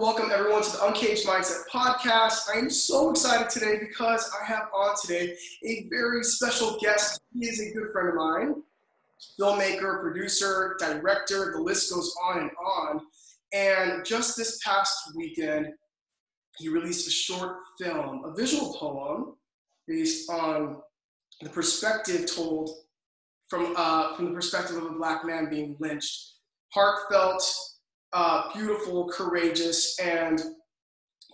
welcome everyone to the Uncaged Mindset podcast. I am so excited today because I have on today a very special guest. He is a good friend of mine, filmmaker, producer, director, the list goes on and on. And just this past weekend, he released a short film, a visual poem based on the perspective told from, uh, from the perspective of a black man being lynched. Heartfelt, uh, beautiful, courageous, and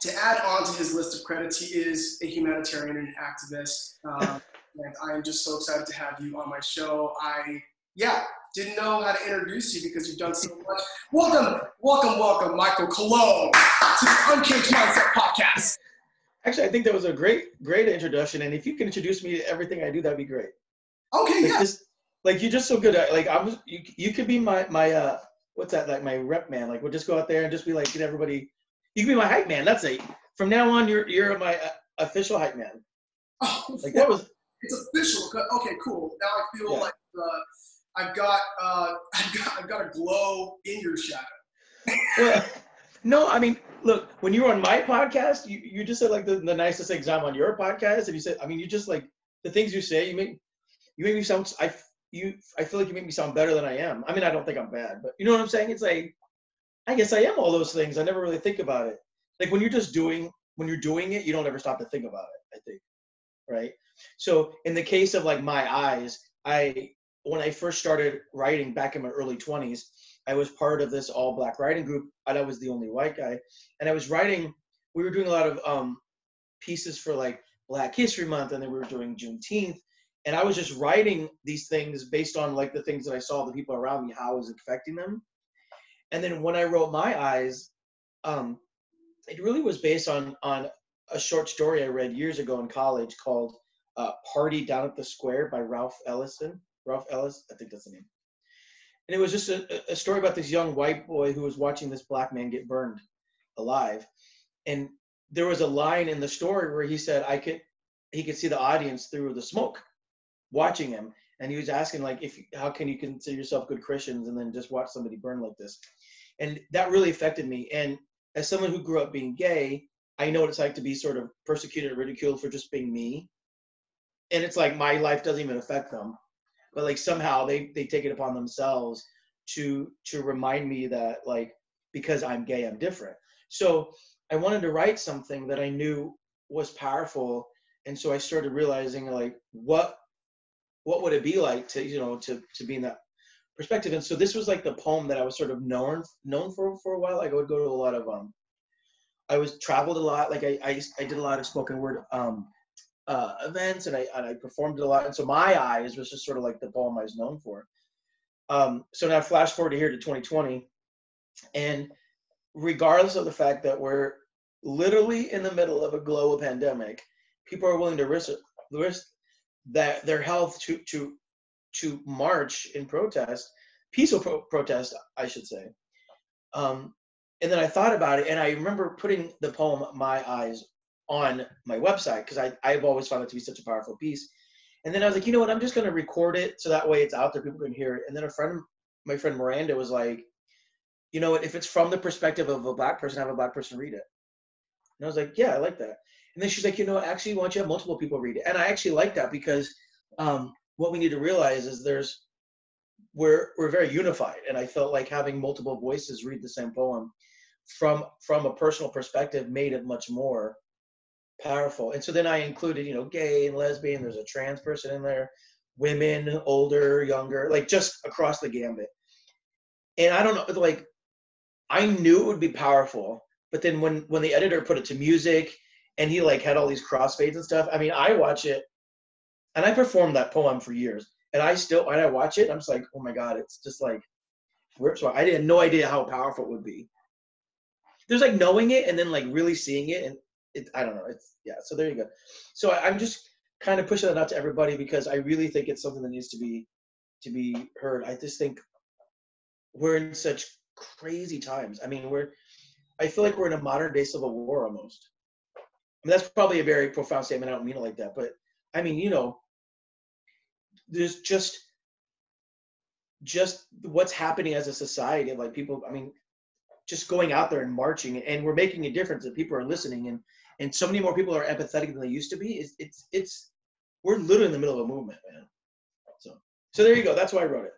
to add on to his list of credits, he is a humanitarian and an activist. Um, and I am just so excited to have you on my show. I, yeah, didn't know how to introduce you because you've done so much. Welcome, welcome, welcome, Michael Coulombe to the Uncaged Mindset podcast. Actually, I think that was a great, great introduction. And if you can introduce me to everything I do, that'd be great. Okay, like yeah. Just, like you're just so good at like I'm. You, you could be my my uh what's that like my rep man like we'll just go out there and just be like get everybody you can be my hype man that's it. From now on you're you're my uh, official hype man. Oh, like that was it's official okay cool. Now i feel Yeah. like uh, i've got uh i've got i've got a glow in your shadow. Well, no i mean look when you were on my podcast you, you just said like the, the nicest things i'm on your podcast and you said i mean you just like the things you say you make you make me sound i you i feel like you make me sound better than i am. I mean i don't think i'm bad but you know what i'm saying? It's like i guess i am all those things. I never really think about it. Like when you're just doing when you're doing it you don't ever stop to think about it i think right? So in the case of like my eyes i when i first started writing back in my early 20s i was part of this all black writing group and i was the only white guy. And i was writing we were doing a lot of um pieces for like black history month and then we were doing juneteenth and i was just writing these things based on like the things that i saw the people around me how it was affecting them. And then when i wrote my eyes um it really was based on on a short story i read years ago in college called uh, party down at the square by ralph ellison. Ralph ellis i think that's the name. And it was just a, a story about this young white boy who was watching this black man get burned alive. And there was a line in the story where he said i could he could see the audience through the smoke watching him and he was asking like if how can you consider yourself good christians and then just watch somebody burn like this? And that really affected me. And as someone who grew up being gay i know what it's like to be sort of persecuted or ridiculed for just being me. And it's like my life doesn't even affect them. But like somehow they they take it upon themselves to to remind me that like because i'm gay i'm different. So i wanted to write something that i knew was powerful. And so i started realizing like what what would it be like to you know to to be in that perspective? And so this was like the poem that i was sort of known known for for a while. Like i would go to a lot of um i was traveled a lot. Like i i, I did a lot of spoken word um uh events and i and i performed a lot. And so my eyes was just sort of like the poem i was known for. Um so now flash forward to here to 2020 and regardless of the fact that we're literally in the middle of a global pandemic people are willing to risk risk that their health to to to march in protest, peaceful pro- protest, I should say. Um, and then I thought about it, and I remember putting the poem "My Eyes" on my website because I I've always found it to be such a powerful piece. And then I was like, you know what? I'm just going to record it so that way it's out there, people can hear it. And then a friend, my friend Miranda, was like, you know what? If it's from the perspective of a black person, have a black person read it. And I was like, yeah, I like that. And then she's like, you know, actually, why don't you have multiple people read it? And I actually like that because um, what we need to realize is there's we're we're very unified, and I felt like having multiple voices read the same poem from from a personal perspective made it much more powerful. And so then I included, you know, gay and lesbian. There's a trans person in there, women, older, younger, like just across the gambit. And I don't know, like I knew it would be powerful, but then when when the editor put it to music and he like had all these crossfades and stuff. I mean, I watch it, and I performed that poem for years, and I still when I watch it, I'm just like, oh my god, it's just like rips. I didn't no idea how powerful it would be. There's like knowing it and then like really seeing it, and it I don't know. It's yeah. So there you go. So I, I'm just kind of pushing that out to everybody because I really think it's something that needs to be to be heard. I just think we're in such crazy times. I mean, we're I feel like we're in a modern day civil war almost. Mean, that's probably a very profound statement. I don't mean it like that, but I mean, you know, there's just just what's happening as a society. Like people, I mean, just going out there and marching and we're making a difference and people are listening and and so many more people are empathetic than they used to be it's it's, it's we're literally in the middle of a movement man so so there you go that's why i wrote it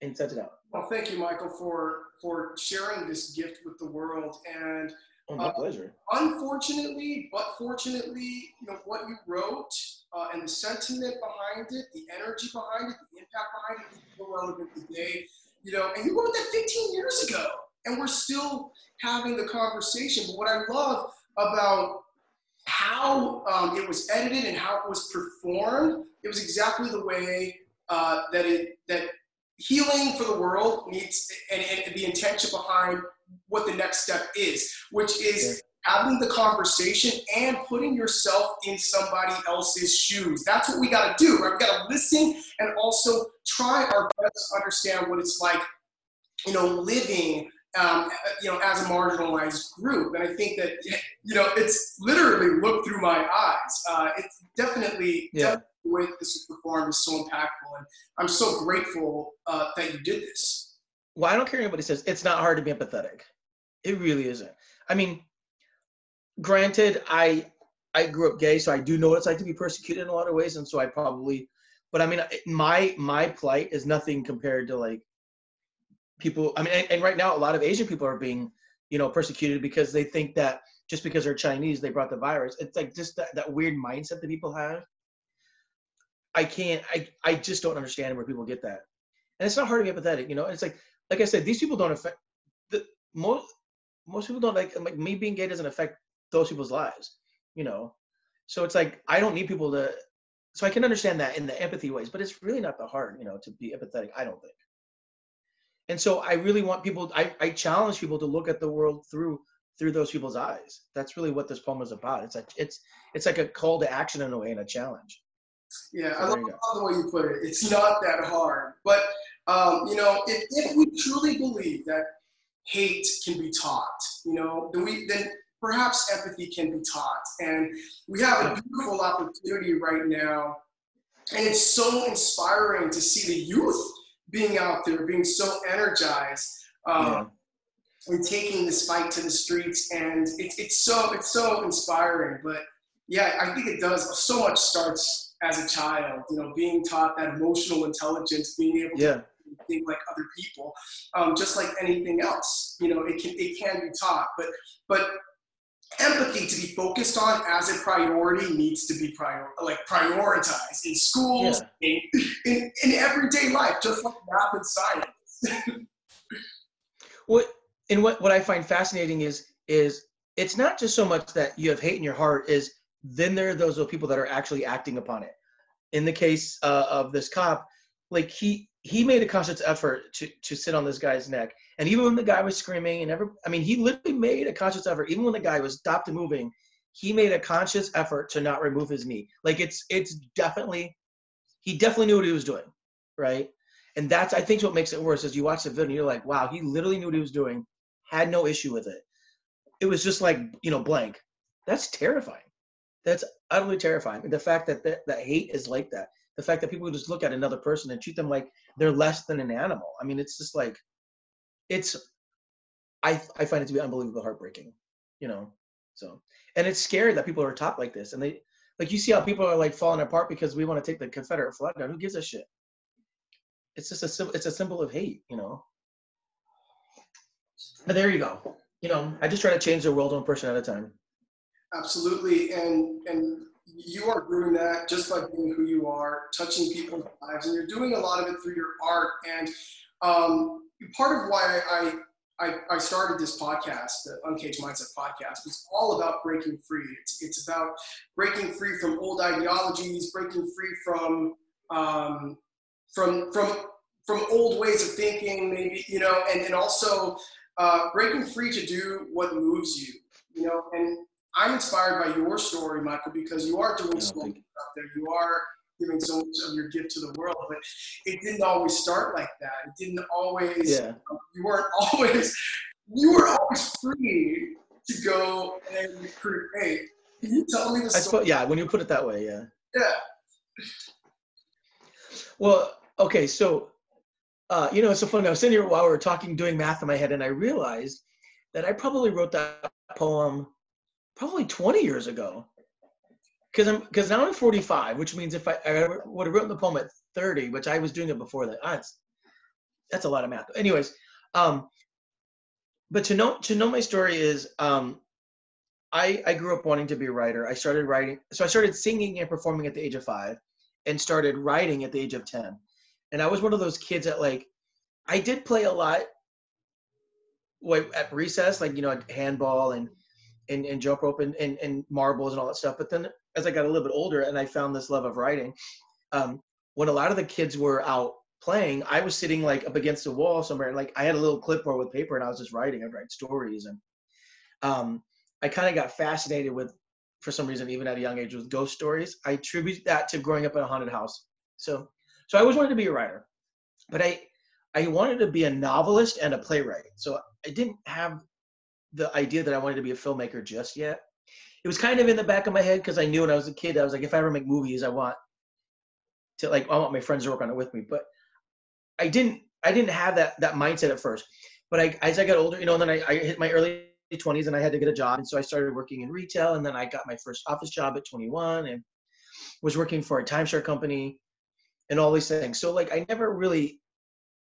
and sent it out well thank you michael for for sharing this gift with the world and oh, my uh, pleasure unfortunately but fortunately you know what you wrote uh, and the sentiment behind it the energy behind it the impact behind it is still relevant today you know and you wrote that 15 years ago and we're still having the conversation. But what I love about how um, it was edited and how it was performed, it was exactly the way uh, that it that healing for the world needs and, and, the intention behind what the next step is, which is having the conversation and putting yourself in somebody else's shoes. That's what we got to do, right? We got to listen and also try our best to understand what it's like, you know, living um, you know, as a marginalized group. And I think that, you know, it's literally looked through my eyes. Uh, it's definitely, yeah. definitely the way this is performed is so impactful. And I'm so grateful uh, that you did this. Well, I don't care anybody says. It's not hard to be empathetic. It really isn't. I mean, granted, I I grew up gay, so I do know what it's like to be persecuted in a lot of ways, and so I probably, but I mean, my my plight is nothing compared to like people i mean and, and, right now a lot of asian people are being you know persecuted because they think that just because they're chinese they brought the virus it's like just that, that weird mindset that people have i can't i i just don't understand where people get that. And it's not hard to be empathetic you know it's like like i said these people don't affect the most most people don't like like me being gay doesn't affect those people's lives you know? So it's like i don't need people to so i can understand that in the empathy ways but it's really not the hard you know to be empathetic i don't think. And so i really want people I, I challenge people to look at the world through through those people's eyes. That's really what this poem is about. It's like it's it's like a call to action in a way and a challenge yeah so i love, love the way you put it it's not that hard but um, you know if, if we truly believe that hate can be taught you know then we then perhaps empathy can be taught and we have a beautiful opportunity right now and it's so inspiring to see the youth being out there, being so energized, um, yeah. and taking this fight to the streets. And it's it's so it's so inspiring. But yeah, I think it does. So much starts as a child. You know, being taught that emotional intelligence, being able yeah. to think like other people, um, just like anything else. You know, it can it can be taught. But but empathy to be focused on as a priority needs to be prior like prioritized in schools yeah. in, in, in everyday life just like math and science what and what, what i find fascinating is is it's not just so much that you have hate in your heart is then there are those people that are actually acting upon it in the case uh, of this cop like he he made a conscious effort to to sit on this guy's neck and even when the guy was screaming and every, I mean, he literally made a conscious effort. Even when the guy was stopped moving, he made a conscious effort to not remove his knee. Like it's, it's definitely, he definitely knew what he was doing, right? And that's, I think, what makes it worse. Is you watch the video and you're like, wow, he literally knew what he was doing, had no issue with it. It was just like, you know, blank. That's terrifying. That's utterly terrifying. The fact that that, that hate is like that. The fact that people just look at another person and treat them like they're less than an animal. I mean, it's just like it's I I find it to be unbelievably heartbreaking, you know. So and it's scary that people are taught like this, and they like you see how people are like falling apart because we want to take the Confederate flag down. Who gives a shit? It's just a it's a symbol of hate, you know. But there you go. You know, I just try to change the world one person at a time. Absolutely, and and you are doing that just by being who you are, touching people's lives, and you're doing a lot of it through your art. And um, part of why I, I, I started this podcast, the Uncaged Mindset podcast, was all about breaking free. It's, it's about breaking free from old ideologies, breaking free from um, from from from old ways of thinking, maybe you know, and and also uh, breaking free to do what moves you, you know. And I'm inspired by your story, Michael, because you are doing so much out there. You are giving so much of your gift to the world. But it didn't always start like that. It didn't always. Yeah. You weren't always. You were always free to go and. Hey, can you tell me the story? Suppose, yeah, when you put it that way, yeah. Yeah. Well, okay, so uh, you know, it's so funny. I was sitting here while we were talking, doing math in my head, and I realized that I probably wrote that poem probably 20 years ago. Because I'm because now I'm 45, which means if I, I would have written the poem at 30, which I was doing it before that, ah, that's a lot of math. Anyways, um, but to know to know my story is um, I I grew up wanting to be a writer. I started writing, so I started singing and performing at the age of five, and started writing at the age of 10. And I was one of those kids that like I did play a lot at recess, like you know, handball and and, and jump rope and, and, and marbles and all that stuff. But then as I got a little bit older and I found this love of writing, um, when a lot of the kids were out playing, I was sitting like up against the wall somewhere and like I had a little clipboard with paper and I was just writing. I'd write stories and um, I kind of got fascinated with, for some reason, even at a young age, with ghost stories. I attribute that to growing up in a haunted house. So, so I always wanted to be a writer, but I, I wanted to be a novelist and a playwright. So I didn't have the idea that I wanted to be a filmmaker just yet. It was kind of in the back of my head because I knew when I was a kid, I was like, if I ever make movies, I want to like, I want my friends to work on it with me. But I didn't, I didn't have that that mindset at first. But I, as I got older, you know, and then I, I hit my early 20s and I had to get a job, and so I started working in retail, and then I got my first office job at 21, and was working for a timeshare company, and all these things. So like, I never really,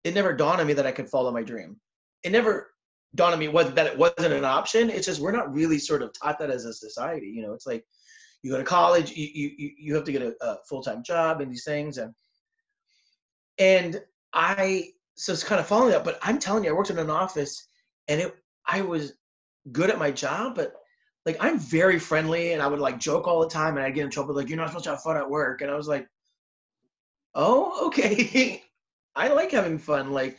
it never dawned on me that I could follow my dream. It never dawned on me was that it wasn't an option. It's just we're not really sort of taught that as a society. You know, it's like you go to college, you you you have to get a, a full time job and these things, and and I so it's kind of following that. But I'm telling you, I worked in an office, and it I was good at my job, but like I'm very friendly, and I would like joke all the time, and I'd get in trouble like you're not supposed to have fun at work, and I was like, oh okay, I like having fun, like.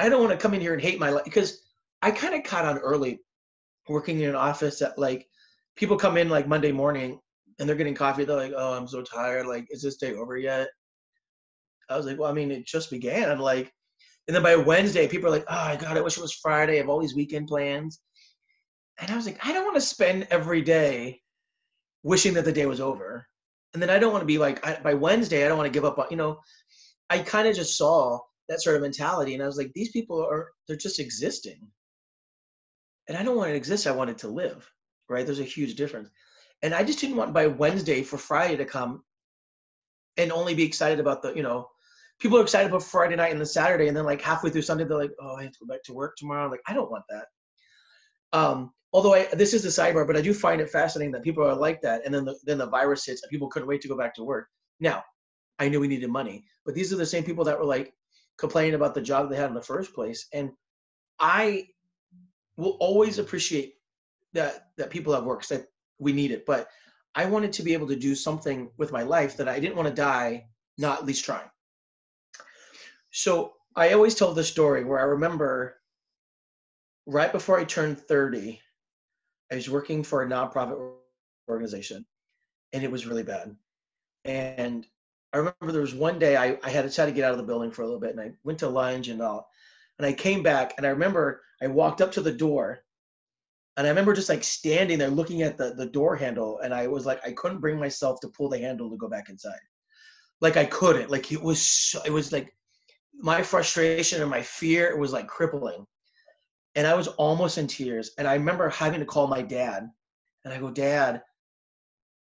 I don't want to come in here and hate my life because I kind of caught on early working in an office that like people come in like Monday morning and they're getting coffee. They're like, "Oh, I'm so tired. Like, is this day over yet?" I was like, "Well, I mean, it just began." Like, and then by Wednesday, people are like, "Oh, God, I wish it was Friday. I have all these weekend plans." And I was like, I don't want to spend every day wishing that the day was over. And then I don't want to be like, I, by Wednesday, I don't want to give up on, you know, I kind of just saw that sort of mentality. And I was like, these people are, they're just existing and I don't want it to exist. I want it to live, right? There's a huge difference. And I just didn't want by Wednesday for Friday to come and only be excited about the, you know, people are excited about Friday night and the Saturday. And then like halfway through Sunday, they're like, oh, I have to go back to work tomorrow. Like, I don't want that. Um, although I, this is the sidebar, but I do find it fascinating that people are like that. And then the, then the virus hits and people couldn't wait to go back to work. Now, I knew we needed money, but these are the same people that were like complaining about the job they had in the first place. And I will always appreciate that that people have works that we need it but i wanted to be able to do something with my life that i didn't want to die not at least trying. So i always tell this story where i remember right before i turned 30 i was working for a nonprofit organization and it was really bad. And i remember there was one day i, I had to try to get out of the building for a little bit and i went to lunch and all and I came back and I remember I walked up to the door and I remember just like standing there looking at the, the door handle and I was like, I couldn't bring myself to pull the handle to go back inside. Like I couldn't, like it was, so, it was like my frustration and my fear was like crippling. And I was almost in tears. And I remember having to call my dad and I go, dad,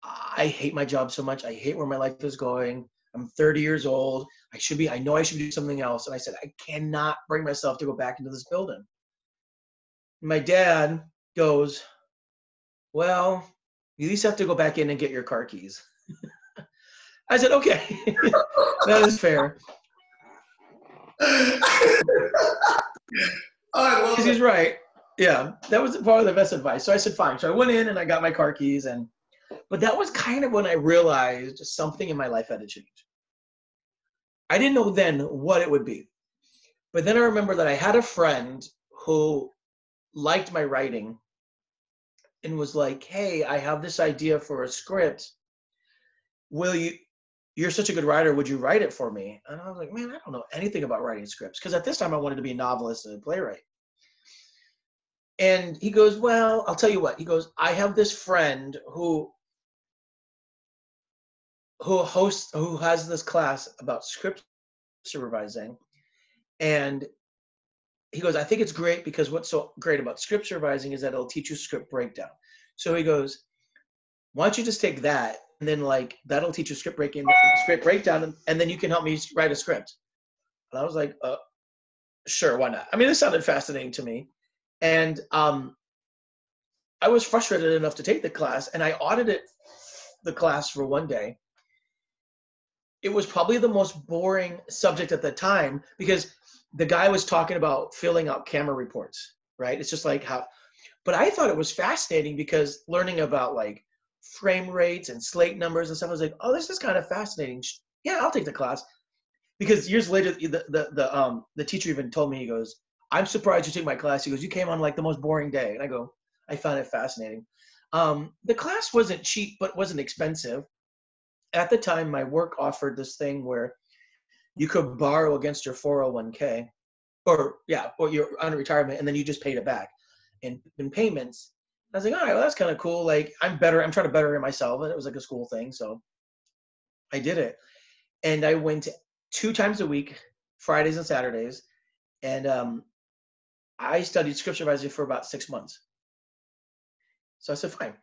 I hate my job so much. I hate where my life is going. I'm 30 years old. I should be, I know I should do something else. And I said, I cannot bring myself to go back into this building. And my dad goes, Well, you at least have to go back in and get your car keys. I said, Okay, that is fair. Because he's right. Yeah, that was probably the best advice. So I said, Fine. So I went in and I got my car keys and but that was kind of when I realized something in my life had to change. I didn't know then what it would be. But then I remember that I had a friend who liked my writing and was like, "Hey, I have this idea for a script. Will you you're such a good writer, would you write it for me?" And I was like, "Man, I don't know anything about writing scripts because at this time I wanted to be a novelist and a playwright." And he goes, "Well, I'll tell you what." He goes, "I have this friend who who hosts who has this class about script supervising and he goes, I think it's great because what's so great about script supervising is that it'll teach you script breakdown. So he goes, why don't you just take that and then like that'll teach you script breaking, script breakdown, and, and then you can help me write a script. And I was like, uh, sure, why not? I mean, this sounded fascinating to me, and um, I was frustrated enough to take the class, and I audited the class for one day. It was probably the most boring subject at the time because the guy was talking about filling out camera reports, right? It's just like how, but I thought it was fascinating because learning about like frame rates and slate numbers and stuff, I was like, oh, this is kind of fascinating. Yeah, I'll take the class. Because years later, the, the, the, um, the teacher even told me, he goes, I'm surprised you took my class. He goes, you came on like the most boring day. And I go, I found it fascinating. Um, the class wasn't cheap, but wasn't expensive. At the time, my work offered this thing where you could borrow against your 401k or yeah or you're on retirement and then you just paid it back in, in payments. I was like all right well that's kind of cool. Like i'm better i'm trying to better myself and it was like a school thing so i did it. And i went two times a week fridays and saturdays and um, i studied scripture supervisor for about six months. So i said fine.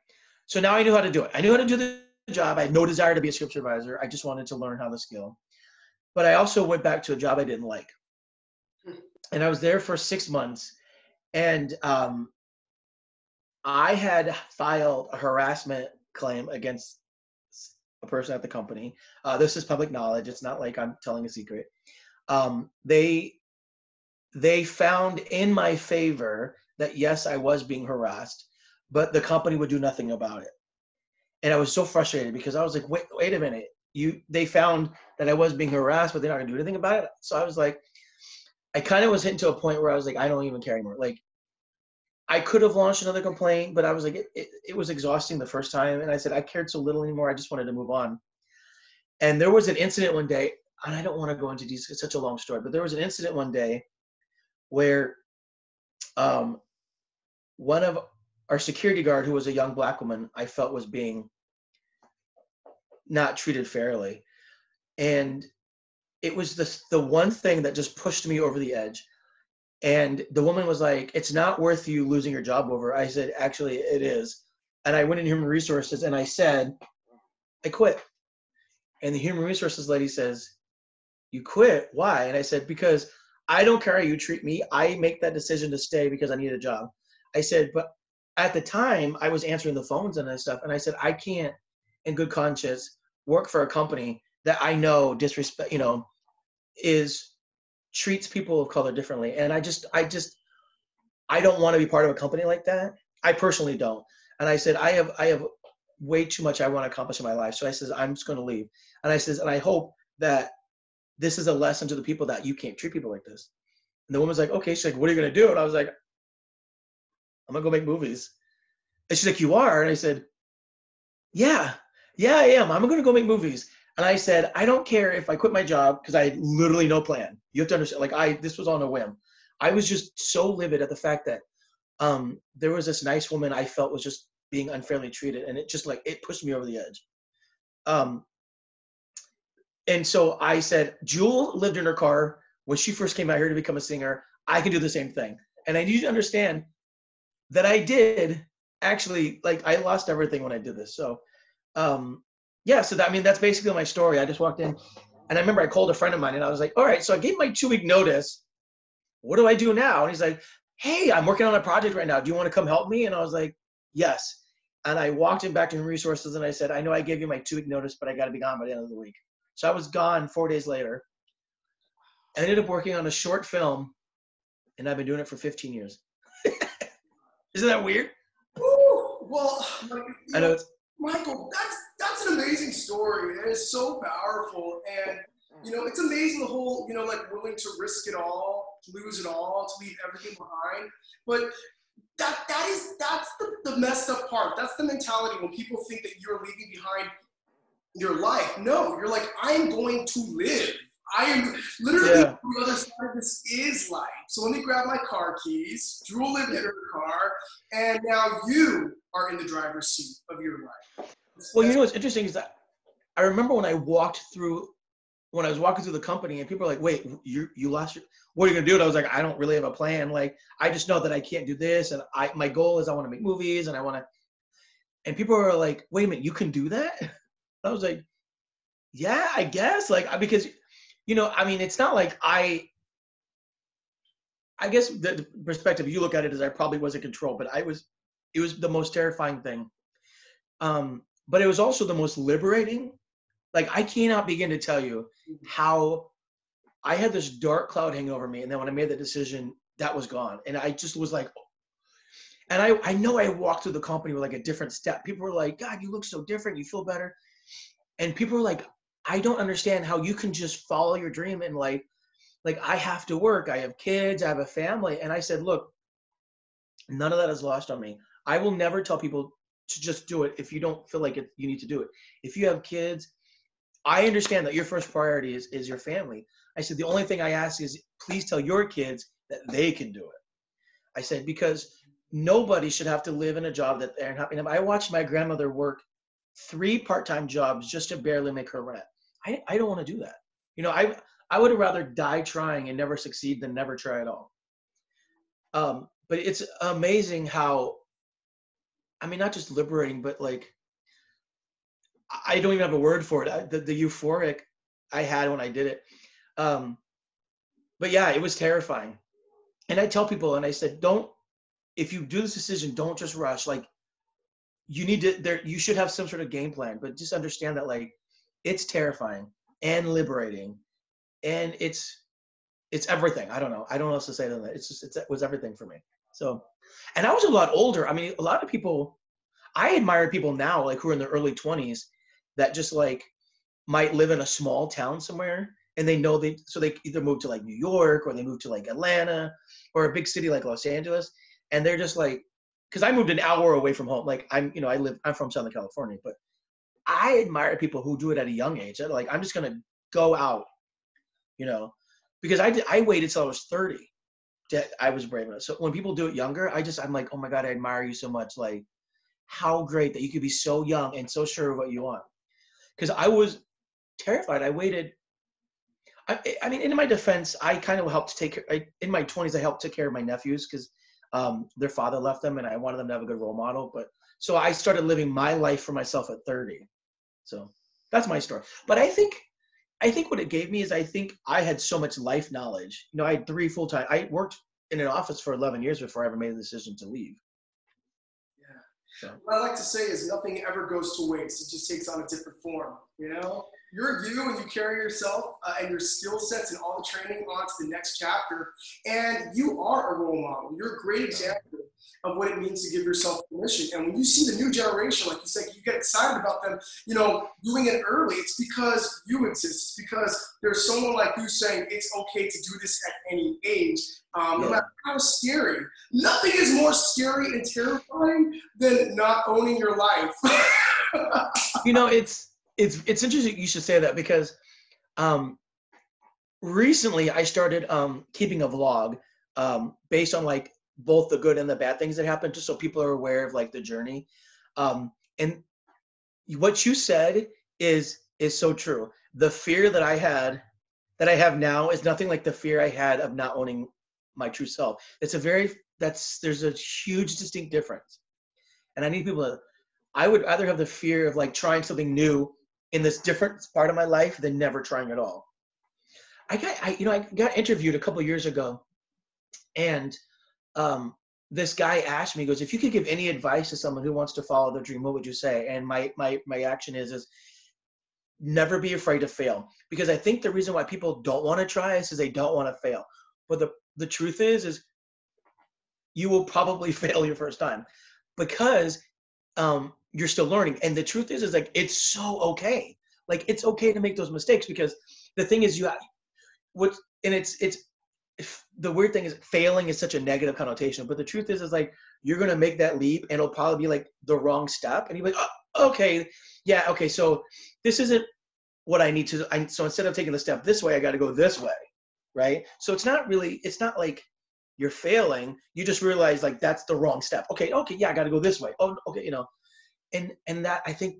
So now i knew how to do it. I knew how to do the job i had no desire to be a script supervisor i just wanted to learn how the skill but I also went back to a job I didn't like. Hmm. And I was there for six months. And um, I had filed a harassment claim against a person at the company. Uh, this is public knowledge. It's not like I'm telling a secret. Um, they they found in my favor that yes, I was being harassed, but the company would do nothing about it. And I was so frustrated because I was like, wait, wait a minute you they found that I was being harassed, but they're not gonna do anything about it. So I was like, I kind of was hitting to a point where I was like, I don't even care anymore. Like, I could have launched another complaint, but I was like, it, it, it was exhausting the first time, and I said I cared so little anymore. I just wanted to move on. And there was an incident one day, and I don't want to go into. It's such a long story, but there was an incident one day where um, one of our security guard, who was a young black woman, I felt was being not treated fairly. And it was the, the one thing that just pushed me over the edge. And the woman was like, It's not worth you losing your job over. I said, Actually, it is. And I went in human resources and I said, I quit. And the human resources lady says, You quit? Why? And I said, Because I don't care how you treat me. I make that decision to stay because I need a job. I said, But at the time, I was answering the phones and stuff. And I said, I can't, in good conscience, work for a company that I know disrespect, you know, is treats people of color differently. And I just, I just, I don't want to be part of a company like that. I personally don't. And I said, I have, I have way too much I want to accomplish in my life. So I says, I'm just going to leave. And I says, and I hope that this is a lesson to the people that you can't treat people like this. And the woman's like, okay. She's like, what are you going to do? And I was like, I'm to go make movies. And she's like, you are? And I said, yeah yeah, I am. I'm to go make movies. And I said, I don't care if I quit my job because I had literally no plan. You have to understand, like I, this was on a whim. I was just so livid at the fact that um, there was this nice woman I felt was just being unfairly treated, and it just like it pushed me over the edge. Um, and so I said, Jewel lived in her car when she first came out here to become a singer. I can do the same thing, and I need you to understand that I did actually like I lost everything when I did this. So um, yeah, so that, I mean, that's basically my story. I just walked in and I remember I called a friend of mine and I was like, all right, so I gave my two week notice. What do I do now? And he's like, hey, I'm working on a project right now. Do you want to come help me? And I was like, yes. And I walked in back to resources and I said, I know I gave you my two week notice, but I got to be gone by the end of the week. So I was gone four days later. I ended up working on a short film and I've been doing it for 15 years. Isn't that weird? Ooh, well, I know it's Michael, that's that's an amazing story. It is so powerful, and you know, it's amazing the whole you know like willing to risk it all, to lose it all, to leave everything behind. But that that is that's the, the messed up part. That's the mentality when people think that you're leaving behind your life. No, you're like I'm going to live. I am literally yeah. the other side of this is life. So let me grab my car keys. Drew in her car, and now you are in the driver's seat of your life. Well, you know what's interesting is that I remember when I walked through when I was walking through the company and people are like, wait, you you lost your what are you gonna do? And I was like, I don't really have a plan. Like I just know that I can't do this and I my goal is I want to make movies and I want to and people are like, wait a minute, you can do that? I was like, yeah, I guess. Like because you know, I mean, it's not like I I guess the perspective you look at it is I probably wasn't control, but I was it was the most terrifying thing. Um, but it was also the most liberating. Like I cannot begin to tell you how I had this dark cloud hang over me, and then when I made the decision, that was gone, and I just was like, and I I know I walked through the company with like a different step. People were like, God, you look so different, you feel better, and people were like, I don't understand how you can just follow your dream and like like I have to work, I have kids, I have a family. And I said, look, none of that is lost on me. I will never tell people to just do it if you don't feel like it, you need to do it. If you have kids, I understand that your first priority is, is your family. I said, the only thing I ask is please tell your kids that they can do it. I said, because nobody should have to live in a job that they're not. I watched my grandmother work three part-time jobs just to barely make her rent. I, I don't want to do that. You know, I I would rather die trying and never succeed than never try at all. Um, but it's amazing how, I mean, not just liberating, but like, I don't even have a word for it. I, the, the euphoric I had when I did it. Um, but yeah, it was terrifying. And I tell people, and I said, don't, if you do this decision, don't just rush. Like, you need to, there, you should have some sort of game plan, but just understand that, like, it's terrifying and liberating and it's it's everything. I don't know. I don't know what else to say than that. It's just it's, it was everything for me. So, and I was a lot older. I mean, a lot of people. I admire people now, like who are in their early twenties, that just like might live in a small town somewhere, and they know they so they either move to like New York or they move to like Atlanta or a big city like Los Angeles, and they're just like, because I moved an hour away from home. Like I'm, you know, I live. I'm from Southern California, but I admire people who do it at a young age. Like, I'm just gonna go out you know, because I did, I waited till I was 30 that I was brave enough. So when people do it younger, I just, I'm like, oh my God, I admire you so much. Like how great that you could be so young and so sure of what you want. Cause I was terrified. I waited. I, I mean, in my defense, I kind of helped take care, I, in my twenties, I helped take care of my nephews cause um, their father left them and I wanted them to have a good role model. But so I started living my life for myself at 30. So that's my story. But I think I think what it gave me is I think I had so much life knowledge. You know, I had three full time. I worked in an office for 11 years before I ever made the decision to leave. Yeah. So. What I like to say is nothing ever goes to waste. It just takes on a different form. You know, you're you and you carry yourself uh, and your skill sets and all the training on to the next chapter. And you are a role model. You're a great example of what it means to give yourself permission. And when you see the new generation, like you said, you get excited about them, you know, doing it early. It's because you exist. It's because there's someone like you saying it's okay to do this at any age, um, no matter how scary. Nothing is more scary and terrifying than not owning your life. you know, it's it's it's interesting you should say that because um, recently I started um, keeping a vlog um, based on like both the good and the bad things that happen, just so people are aware of like the journey. Um, and what you said is is so true. The fear that I had, that I have now, is nothing like the fear I had of not owning my true self. It's a very that's there's a huge distinct difference, and I need people to. I would rather have the fear of like trying something new in this different part of my life than never trying at all. I got, I, you know, I got interviewed a couple years ago, and um, this guy asked me, he goes, if you could give any advice to someone who wants to follow their dream, what would you say? And my my my action is is never be afraid to fail. Because I think the reason why people don't want to try is because they don't want to fail. But the the truth is is you will probably fail your first time because um, you're still learning. And the truth is is like it's so okay. Like it's okay to make those mistakes because the thing is you what and it's it's the weird thing is failing is such a negative connotation, but the truth is is like you're gonna make that leap and it'll probably be like the wrong step, and you're like, oh, okay, yeah, okay, so this isn't what I need to. I, so instead of taking the step this way, I got to go this way, right? So it's not really, it's not like you're failing. You just realize like that's the wrong step. Okay, okay, yeah, I got to go this way. Oh, okay, you know, and and that I think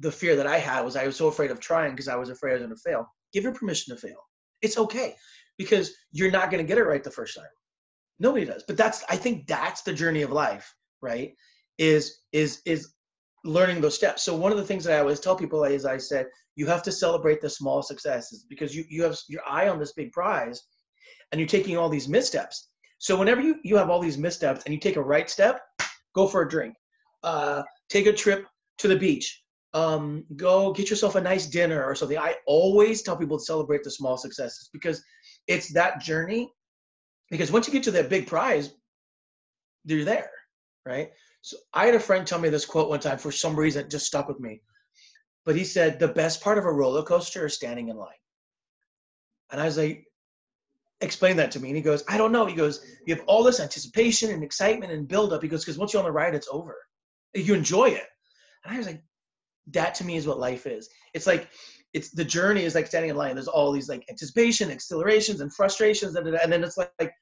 the fear that I had was I was so afraid of trying because I was afraid I was gonna fail. give her permission to fail. It's okay because you're not going to get it right the first time. Nobody does. But that's I think that's the journey of life, right? Is is is learning those steps. So one of the things that I always tell people is I said you have to celebrate the small successes because you you have your eye on this big prize and you're taking all these missteps. So whenever you you have all these missteps and you take a right step, go for a drink. Uh, take a trip to the beach. Um, go get yourself a nice dinner or something. I always tell people to celebrate the small successes because it's that journey. Because once you get to that big prize, you're there, right? So I had a friend tell me this quote one time for some reason just stuck with me. But he said the best part of a roller coaster is standing in line. And I was like, explain that to me. And he goes, I don't know. He goes, you have all this anticipation and excitement and buildup. He goes, because once you're on the ride, it's over. You enjoy it. And I was like, that to me is what life is. It's like it's the journey is like standing in line. There's all these like anticipation, accelerations, and frustrations, and then it's like, like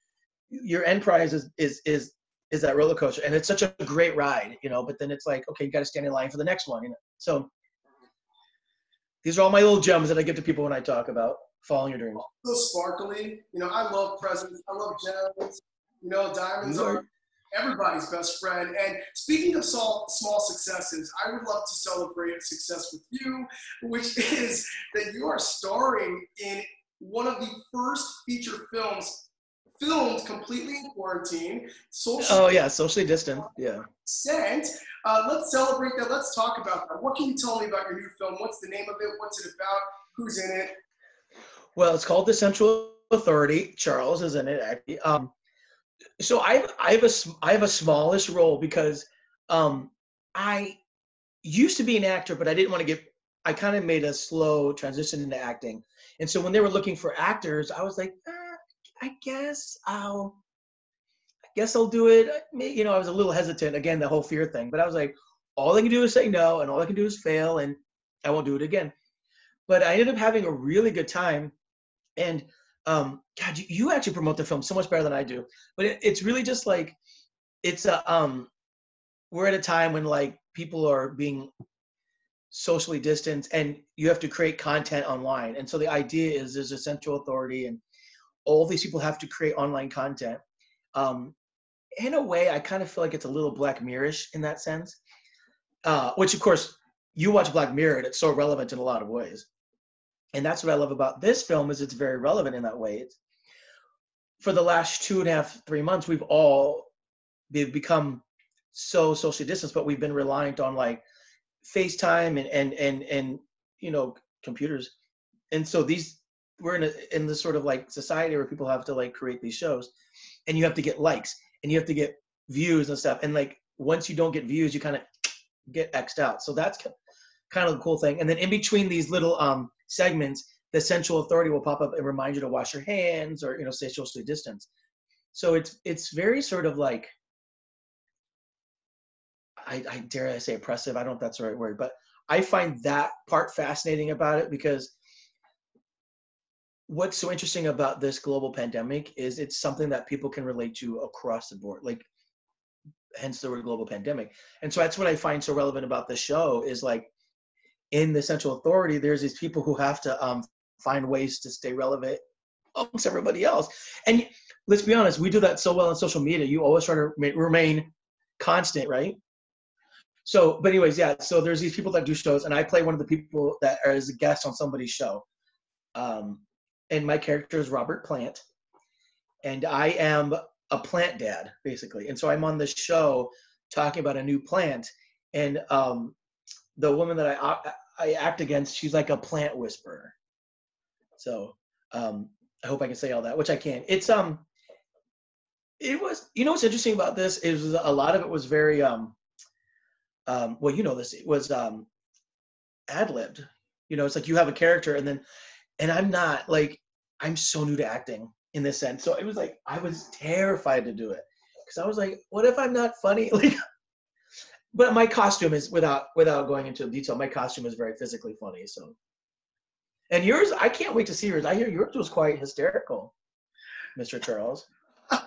your end prize is is is is that roller coaster, and it's such a great ride, you know. But then it's like, okay, you got to stand in line for the next one, you know. So these are all my little gems that I give to people when I talk about following your dreams. So sparkly, you know. I love presents. I love gems. You know, diamonds are everybody's best friend. And speaking of small, small successes, I would love to celebrate a success with you, which is that you are starring in one of the first feature films filmed completely in quarantine. Socially oh yeah, socially distant. Yeah. Sent. Uh, let's celebrate that. Let's talk about that. What can you tell me about your new film? What's the name of it? What's it about? Who's in it? Well, it's called The Central Authority. Charles is in it. Actually. Um, so I I have a I have a smallish role because um, I used to be an actor, but I didn't want to get. I kind of made a slow transition into acting, and so when they were looking for actors, I was like, eh, I guess I'll. I guess I'll do it. You know, I was a little hesitant again, the whole fear thing, but I was like, all I can do is say no, and all I can do is fail, and I won't do it again. But I ended up having a really good time, and um, God, you, you actually promote the film so much better than I do. But it, it's really just like it's a um, we're at a time when like people are being socially distanced and you have to create content online. And so the idea is there's a central authority and all these people have to create online content. Um, in a way, I kind of feel like it's a little Black Mirrorish in that sense. Uh, which of course you watch Black Mirror and it's so relevant in a lot of ways and that's what I love about this film is it's very relevant in that way. It's, for the last two and a half, three months, we've all we've become so socially distanced, but we've been reliant on like FaceTime and and and and you know computers, and so these we're in a, in this sort of like society where people have to like create these shows, and you have to get likes and you have to get views and stuff, and like once you don't get views, you kind of get xed out. So that's kind of the cool thing. And then in between these little um segments, the central authority will pop up and remind you to wash your hands or you know stay socially distance. So it's it's very sort of like I, I dare I say oppressive. I don't know if that's the right word, but I find that part fascinating about it because what's so interesting about this global pandemic is it's something that people can relate to across the board. Like hence the word global pandemic. And so that's what I find so relevant about the show is like in the central authority, there's these people who have to um, find ways to stay relevant amongst everybody else. And let's be honest, we do that so well on social media. You always try to remain constant, right? So, but anyways, yeah. So there's these people that do shows, and I play one of the people that are as a guest on somebody's show. Um, and my character is Robert Plant, and I am a plant dad basically. And so I'm on this show talking about a new plant, and um, the woman that I I act against, she's like a plant whisperer. So um, I hope I can say all that, which I can. It's um, it was you know what's interesting about this is a lot of it was very um, um well you know this it was um, ad libbed. You know, it's like you have a character and then, and I'm not like I'm so new to acting in this sense. So it was like I was terrified to do it because I was like, what if I'm not funny? Like but my costume is without without going into detail. My costume is very physically funny. So, and yours, I can't wait to see yours. I hear yours was quite hysterical, Mr. Charles. yeah,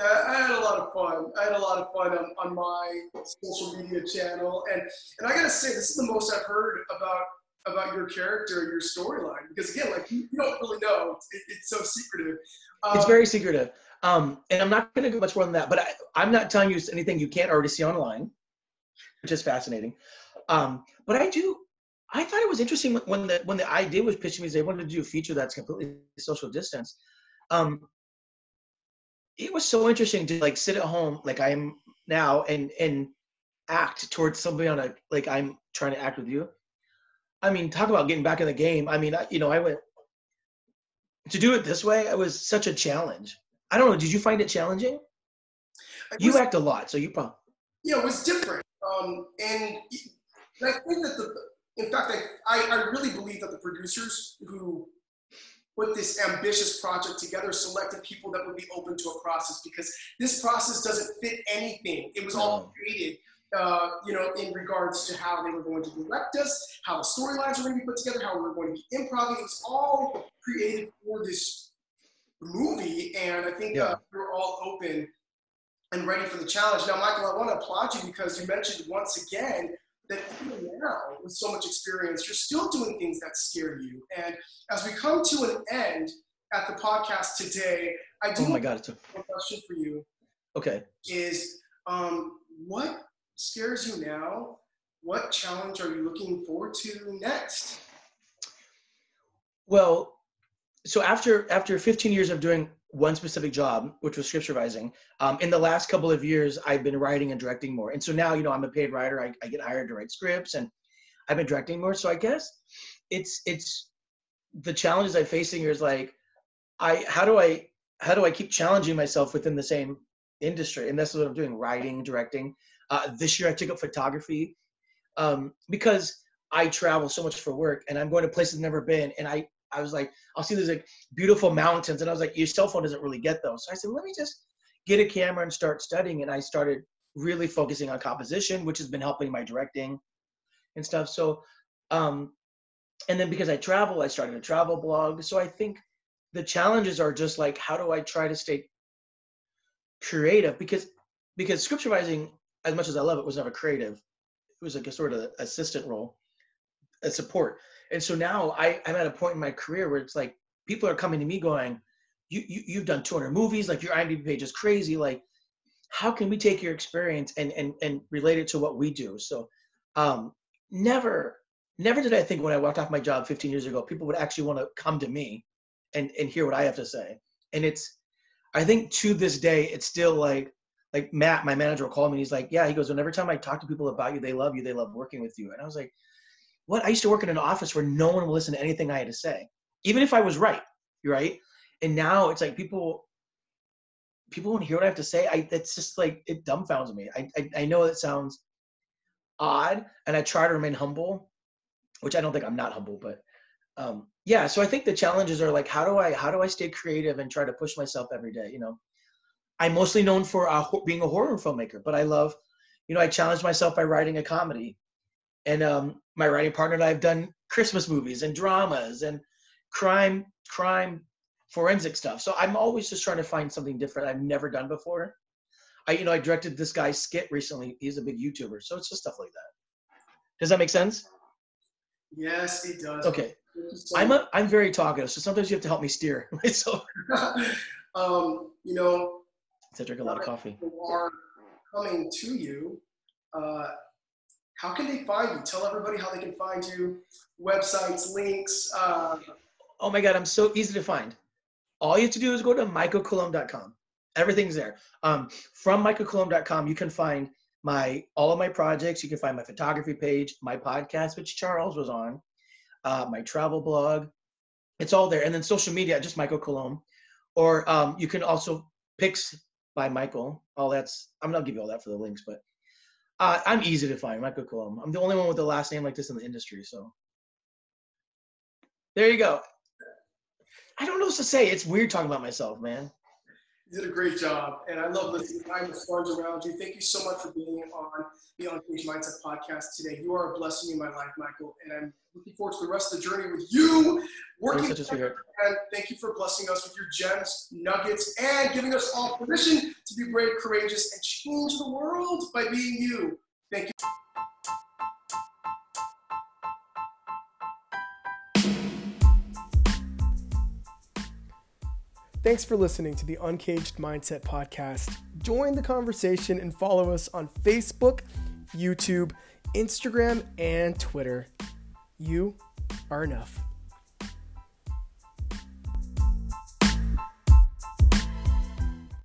I had a lot of fun. I had a lot of fun on, on my social media channel, and and I gotta say, this is the most I've heard about about your character, and your storyline? Because again, like you don't really know; it's, it's so secretive. Um, it's very secretive, um, and I'm not going to go much more than that. But I, I'm not telling you anything you can't already see online, which is fascinating. Um, but I do. I thought it was interesting when the when the idea was pitched to me. They wanted to do a feature that's completely social distance. Um, it was so interesting to like sit at home like I am now and and act towards somebody on a like I'm trying to act with you. I mean, talk about getting back in the game. I mean, I, you know, I went to do it this way. It was such a challenge. I don't know. Did you find it challenging? It you act a lot, so you probably. Yeah, it was different, um, and, and I think that the. In fact, I, I really believe that the producers who put this ambitious project together, selected people that would be open to a process because this process doesn't fit anything. It was all created, uh, you know, in regards to how they were going to direct us, how the storylines were going to be put together, how we were going to be improv. It was all created for this movie, and I think yeah. uh, we are all open and ready for the challenge. Now, Michael, I want to applaud you because you mentioned once again that even now, with so much experience, you're still doing things that scare you. And as we come to an end at the podcast today, I do oh my God, it's a question for you. Okay. Is um, what scares you now? What challenge are you looking forward to next? Well, so after after 15 years of doing one specific job, which was script supervising. Um, in the last couple of years, I've been writing and directing more. And so now, you know, I'm a paid writer. I, I get hired to write scripts and I've been directing more. So I guess it's, it's the challenges I'm facing is like, I, how do I, how do I keep challenging myself within the same industry? And that's what I'm doing, writing, directing. Uh, this year I took up photography um, because I travel so much for work and I'm going to places I've never been. And I, I was like, I'll see these like beautiful mountains, and I was like, your cell phone doesn't really get those. So I said, let me just get a camera and start studying. And I started really focusing on composition, which has been helping my directing and stuff. So, um, and then because I travel, I started a travel blog. So I think the challenges are just like, how do I try to stay creative? Because because script supervising, as much as I love it, was never creative. It was like a sort of assistant role, a support. And so now I, I'm at a point in my career where it's like people are coming to me going, you, you you've done 200 movies, like your IMDb page is crazy. Like, how can we take your experience and and and relate it to what we do? So, um, never never did I think when I walked off my job 15 years ago, people would actually want to come to me and and hear what I have to say. And it's, I think to this day, it's still like like Matt, my manager, will call me and he's like, yeah, he goes, and every time I talk to people about you, they love you, they love working with you. And I was like, what I used to work in an office where no one would listen to anything I had to say, even if I was right. Right. And now it's like people people want to hear what I have to say. I it's just like it dumbfounds me. I, I I know it sounds odd, and I try to remain humble, which I don't think I'm not humble, but um, yeah. So I think the challenges are like how do I how do I stay creative and try to push myself every day. You know, I'm mostly known for uh, being a horror filmmaker, but I love, you know, I challenge myself by writing a comedy and um, my writing partner and I have done Christmas movies and dramas and crime crime forensic stuff. So I'm always just trying to find something different I've never done before. I you know I directed this guy's skit recently. He's a big YouTuber, so it's just stuff like that. Does that make sense? Yes, it does. Okay. I'm a I'm very talkative, so sometimes you have to help me steer. so, um, you know, I drink a lot of coffee. Are coming to you. Uh, how can they find you? Tell everybody how they can find you, websites, links. Uh... Oh my God, I'm so easy to find. All you have to do is go to michaelcoulombe.com. Everything's there. Um, from michaelcoulombe.com, you can find my all of my projects. You can find my photography page, my podcast, which Charles was on, uh, my travel blog. It's all there. And then social media, just Michael Coulombe. Or um, you can also pics by Michael. All that's I'm gonna give you all that for the links, but uh, I'm easy to find, Michael Coulombe. I'm the only one with the last name like this in the industry, so there you go. I don't know what to say. It's weird talking about myself, man. You did a great job, and I love listening. I'm a sponge around you. Thank you so much for being on the On Page Mindset podcast today. You are a blessing in my life, Michael, and I'm looking forward to the rest of the journey with you. Working together, and thank you for blessing us with your gems, nuggets, and giving us all permission to be brave, courageous, and change the world by being you. Thanks for listening to the Uncaged Mindset Podcast. Join the conversation and follow us on Facebook, YouTube, Instagram, and Twitter. You are enough.